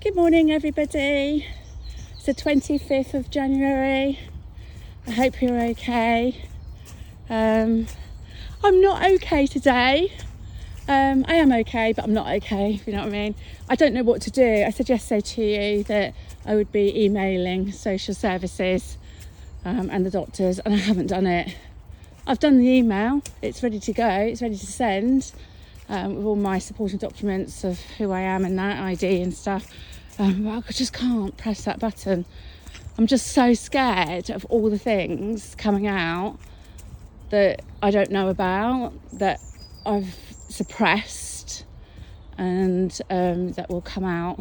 Good morning, everybody. It's the 25th of January. I hope you're okay. Um, I'm not okay today. Um, I am okay, but I'm not okay, if you know what I mean. I don't know what to do. I said yesterday to you that I would be emailing social services um, and the doctors, and I haven't done it. I've done the email, it's ready to go, it's ready to send um, with all my supporting documents of who I am and that ID and stuff. Um, but I just can't press that button. I'm just so scared of all the things coming out that I don't know about, that I've suppressed, and um, that will come out.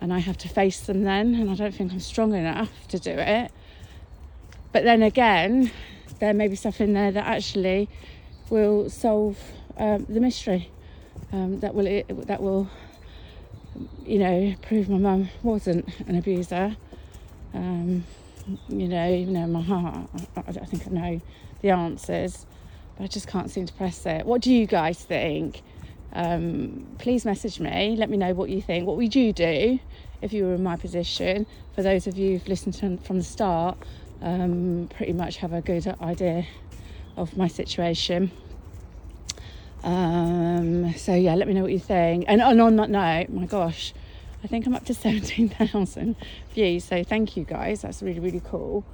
And I have to face them then, and I don't think I'm strong enough to do it. But then again, there may be stuff in there that actually will solve um, the mystery. Um, that will that will you know prove my mum wasn't an abuser. Um, you know, even though in my heart, I, I think I know the answers, but I just can't seem to press it. What do you guys think? Um, please message me. Let me know what you think. What would you do if you were in my position? For those of you who've listened to, from the start, um, pretty much have a good idea of my situation. Um, so yeah, let me know what you think. And, and on that note, my gosh, I think I'm up to 17,000 views. So thank you guys. That's really, really cool.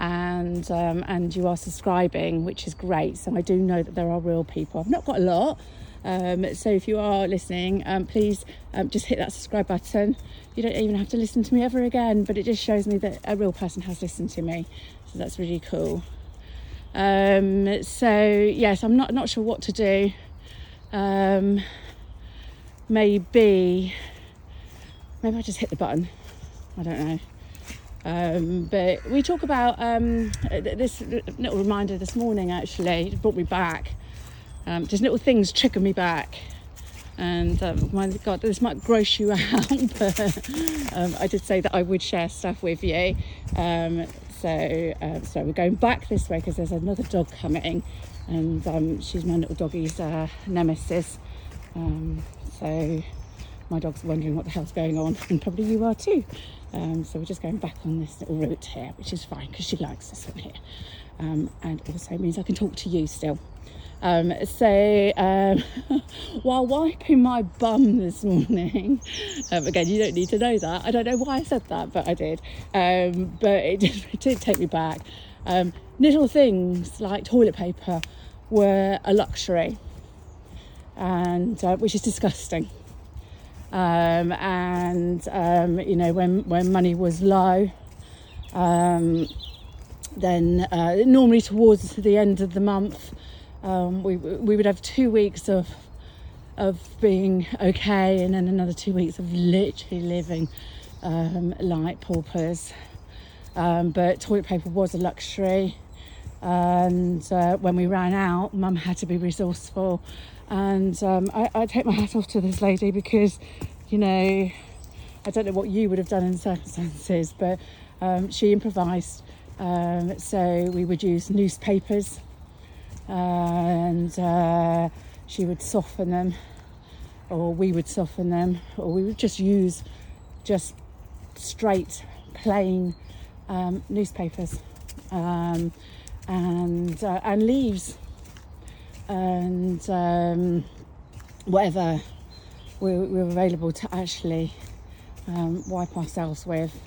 And um, and you are subscribing, which is great. So I do know that there are real people. I've not got a lot. Um, so if you are listening, um, please um, just hit that subscribe button. You don't even have to listen to me ever again, but it just shows me that a real person has listened to me. So that's really cool. Um, so yes, I'm not not sure what to do um, maybe maybe I just hit the button. I don't know. Um, but we talk about um, this little reminder this morning. Actually, it brought me back. Um, just little things trigger me back. And um, my God, this might gross you out, but um, I did say that I would share stuff with you. Um, so, uh, so we're going back this way because there's another dog coming, and um, she's my little doggie's uh, nemesis. Um, so my dog's wondering what the hell's going on, and probably you are too. Um, so we're just going back on this little route here, which is fine because she likes this one here, um, and also means I can talk to you still. Um, so um, while wiping my bum this morning, again, you don't need to know that. I don't know why I said that, but I did. But it did, it did, take me back. Um, little things like toilet paper were a luxury, and uh, which is disgusting. Um, and you know, when when money was low. then uh, normally towards the end of the month, um, we we would have two weeks of of being okay, and then another two weeks of literally living um, like paupers. Um, but toilet paper was a luxury, and uh, when we ran out, Mum had to be resourceful. And um, I, I take my hat off to this lady because, you know, I don't know what you would have done in circumstances, but um, she improvised. Um, so we would use newspapers and uh, she would soften them, or we would soften them, or we would just use just straight, plain um, newspapers um, and uh, and leaves and um, whatever we, we, were available to actually um, wipe ourselves with,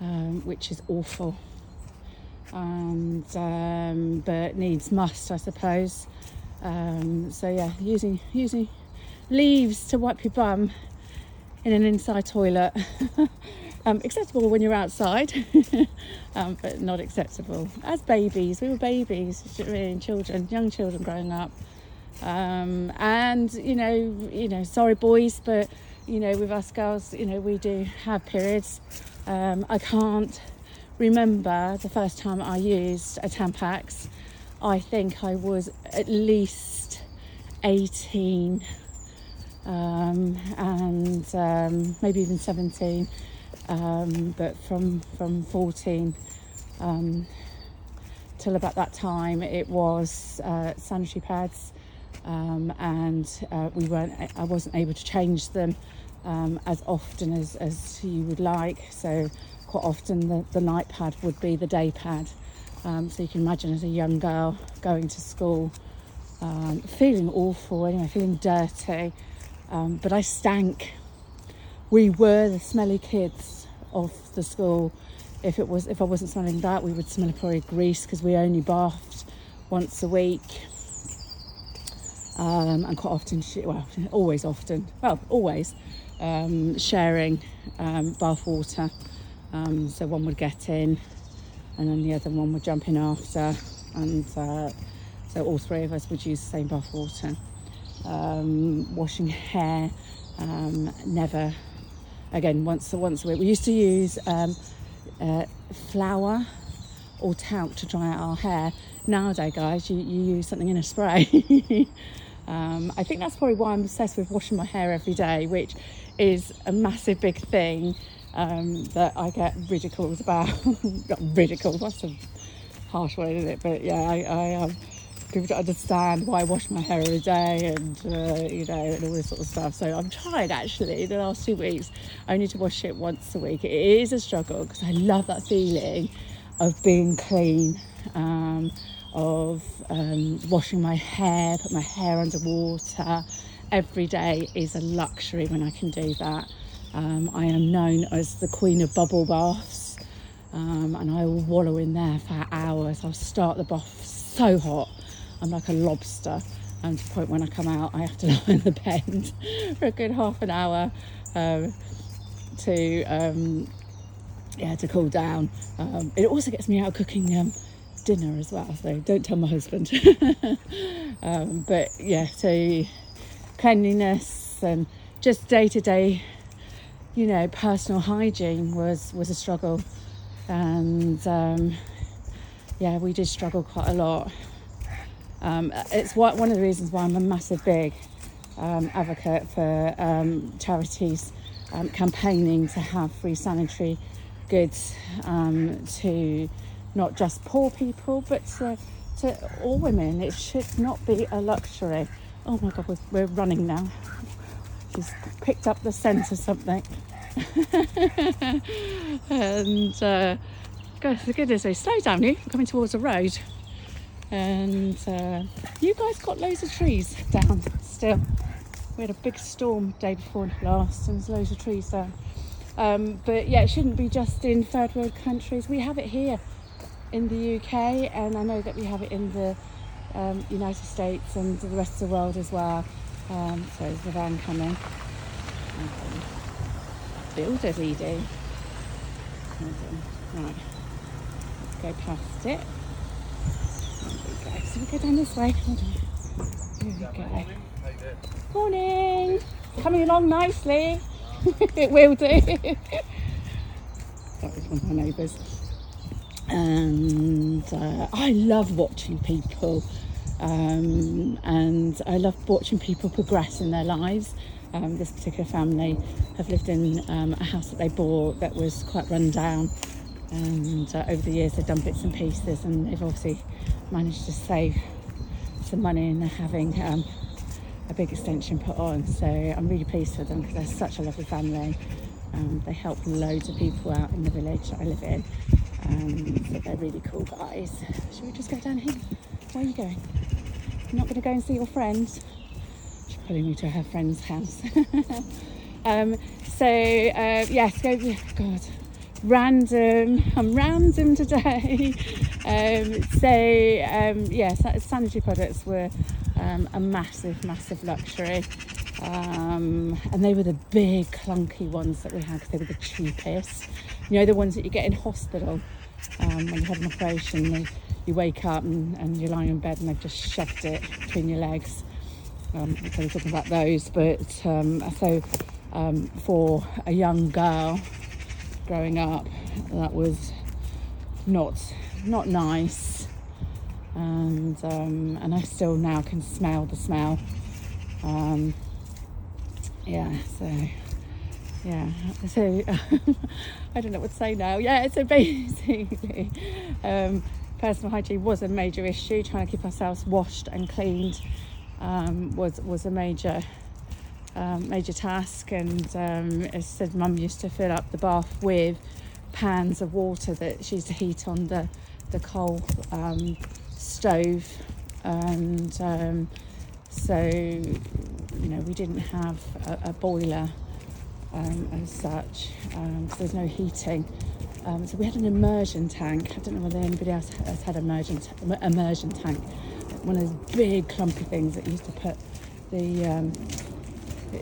um, which is awful and um, but needs must, I suppose. So yeah, using using leaves to wipe your bum in an inside toilet. um, acceptable when you're outside, um, but not acceptable as babies. We were babies, really, children, young children growing up. Um, and you know, you know, sorry boys, but you know, with us girls, you know, we do have periods. Um, I can't remember the first time I used a Tampax, I think I was at least 18 um, and um, maybe even 17, um, but from, from 14 um, till about that time it was uh, sanitary pads um, and uh, we weren't. I wasn't able to change them um, as often as, as you would like. So quite often the, the night pad would be the day pad. Um, so you can imagine as a young girl going to school, um, feeling awful anyway, feeling dirty. But I stank. We were the smelly kids of the school. If it was, if I wasn't smelling that, we would smell probably grease because we only bathed once a week. Um, and quite often, well, always often, well, always um, sharing um, bath water. Um, so one would get in, and then the other one would jump in after, and uh, so all three of us would use the same bath water. Um, washing hair, um, never again once once a week. We used to use um, uh, flour or talc to dry out our hair. Nowadays, guys, you, you use something in a spray. Um, I think that's probably why I'm obsessed with washing my hair every day, which is a massive big thing um, that I get ridiculed about. Ridiculed, that's a harsh word, isn't it? But yeah, I, I um, people don't understand why I wash my hair every day and uh, you know and all this sort of stuff. So I'm trying actually the last two weeks only to wash it once a week. It is a struggle because I love that feeling of being clean. Um, of um, washing my hair, put my hair under water. Every day is a luxury when I can do that. Um, I am known as the queen of bubble baths, um, and I will wallow in there for hours. I'll start the bath so hot, I'm like a lobster. And to the point when I come out, I have to lie in the bed for a good half an hour um, to um, yeah to cool down. Um, it also gets me out cooking um, dinner as well, so don't tell my husband. um, but yeah, so cleanliness and just day to day, you know, personal hygiene was was a struggle, and um, yeah, we did struggle quite a lot. Um, it's one of the reasons why I'm a massive big um, advocate for um, charities um, campaigning to have free sanitary goods to not just poor people, but to, to all women. It should not be a luxury. Oh my God, we're, we're running now. She's picked up the scent of something. and uh, goodness sake, slow down you. I'm coming towards a road. And uh, you guys got loads of trees down still. We had a big storm day before last, and there's loads of trees there. Um, but yeah, it shouldn't be just in third world countries. We have it here in the UK, and I know that we have it in the um, United States and the rest of the world as well. Um, so there's the van coming. Builders ED. Right, let's go past it. So we go down this way. Hold on. Here we go. Morning. Coming along nicely. it will do. that was one of my neighbours and uh, I love watching people um, and I love watching people progress in their lives. Um, this particular family have lived in um, a house that they bought that was quite run down and uh, over the years they've done bits and pieces and they've obviously managed to save some money and having um, a big extension put on so I'm really pleased for them because they're such a lovely family um, they help loads of people out in the village that I live in um, they're really cool guys. Should we just go down here? Where are you going? You're not going to go and see your friends? She's pulling me to her friend's house. um, so, uh, yes, go, God, random. I'm random today. um, so, um, yes, sanitary products were um, a massive, massive luxury. Um, and they were the big clunky ones that we had because they were the cheapest. You know, the ones that you get in hospital um, when you have an operation. You, you wake up and, and, you're lying in bed and they've just shoved it between your legs. Um, so we're talking about those. But um, so um, for a young girl growing up, that was not not nice. And um, and I still now can smell the smell. Um, yeah, so yeah, so I don't know what to say now. Yeah, so basically, um, personal hygiene was a major issue, trying to keep ourselves washed and cleaned um, was was a major um, major task. And um, as said, Mum used to fill up the bath with pans of water that she used to heat on the the coal um, stove, and um, so you know we didn't have a, a boiler um, as such, um, so there's no heating. Um, so we had an immersion tank. I don't know whether anybody else has had immersion t- immersion tank. One of those big clumpy things that used to put the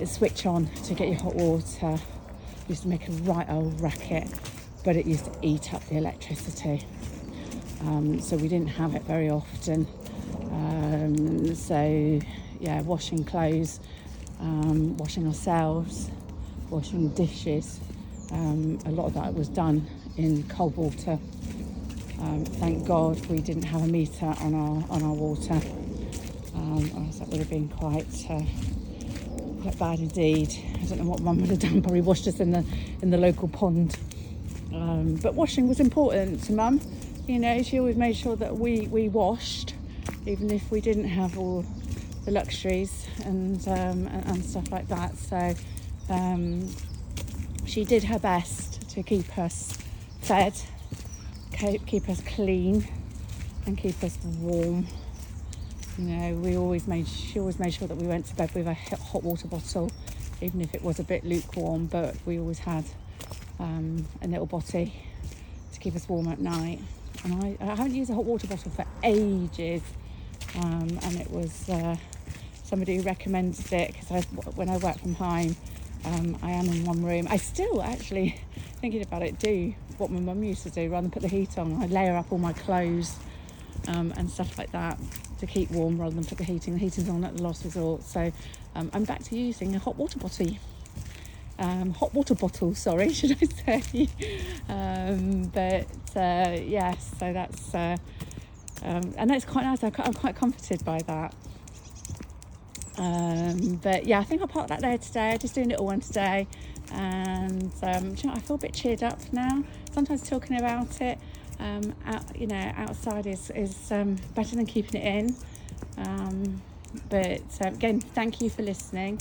switch on to get your hot water. Used to make a right old racket, but it used to eat up the electricity. Um, so we didn't have it very often. Um, so yeah, washing clothes, um, washing ourselves, washing dishes. Um, a lot of that was done in cold water. Um, thank God we didn't have a meter on our on our water. Um, else that would have been quite uh, quite bad indeed. I don't know what Mum would have done. Probably washed us in the in the local pond. But washing was important to Mum. You know, she always made sure that we we washed, even if we didn't have all the luxuries and um, and, and, stuff like that. So um, she did her best to keep us fed, keep us clean, and keep us warm. You know, we always made she always made sure that we went to bed with a hot water bottle, even if it was a bit lukewarm. But we always had um, a little botty to keep us warm at night. And I, I haven't used a hot water bottle for ages, um, and it was uh, somebody who recommended it because when I work from home, um, I am in one room. I still actually thinking about it do what my mum used to do rather than put the heat on. I layer up all my clothes um, and stuff like that to keep warm rather than put the heating. The heating's on at the last resort, so um, I'm back to using a hot water bottle. Um, hot water bottle, sorry, should I say? Um, but uh, yes, so that's uh, um, and that's quite nice. I'm quite comforted by that. Um, but yeah, I think I'll park that there today. Just doing a little one today, and um, you know, I feel a bit cheered up now. Sometimes talking about it, um, out, you know, outside is is better than keeping it in. But again, thank you for listening.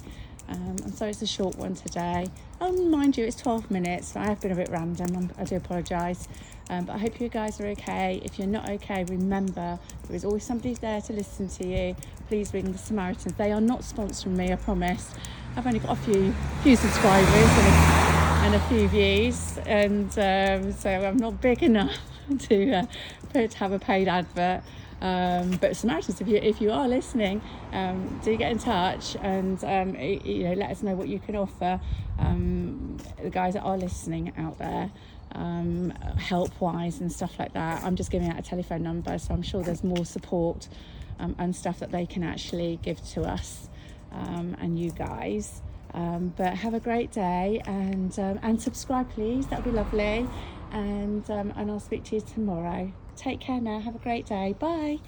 Um, I'm sorry it's a short one today. Oh, mind you, it's 12 minutes. I have been a bit random. I do apologise. Um, but I hope you guys are okay. If you're not okay, remember there is always somebody there to listen to you. Please ring the Samaritans. They are not sponsoring me, I promise. I've only got a few few subscribers and a, and a few views, and um, so I'm not big enough to uh, to have a paid advert. Um, but Samaritans, if you if you are listening, um, do get in touch and um, you know let us know what you can offer. Um, the guys that are listening out there, um, help wise and stuff like that. I'm just giving out a telephone number, so I'm sure there's more support um, and stuff that they can actually give to us and you guys. but have a great day and and subscribe, please. That would be lovely. And and I'll speak to you tomorrow. Take care now. Have a great day. Bye.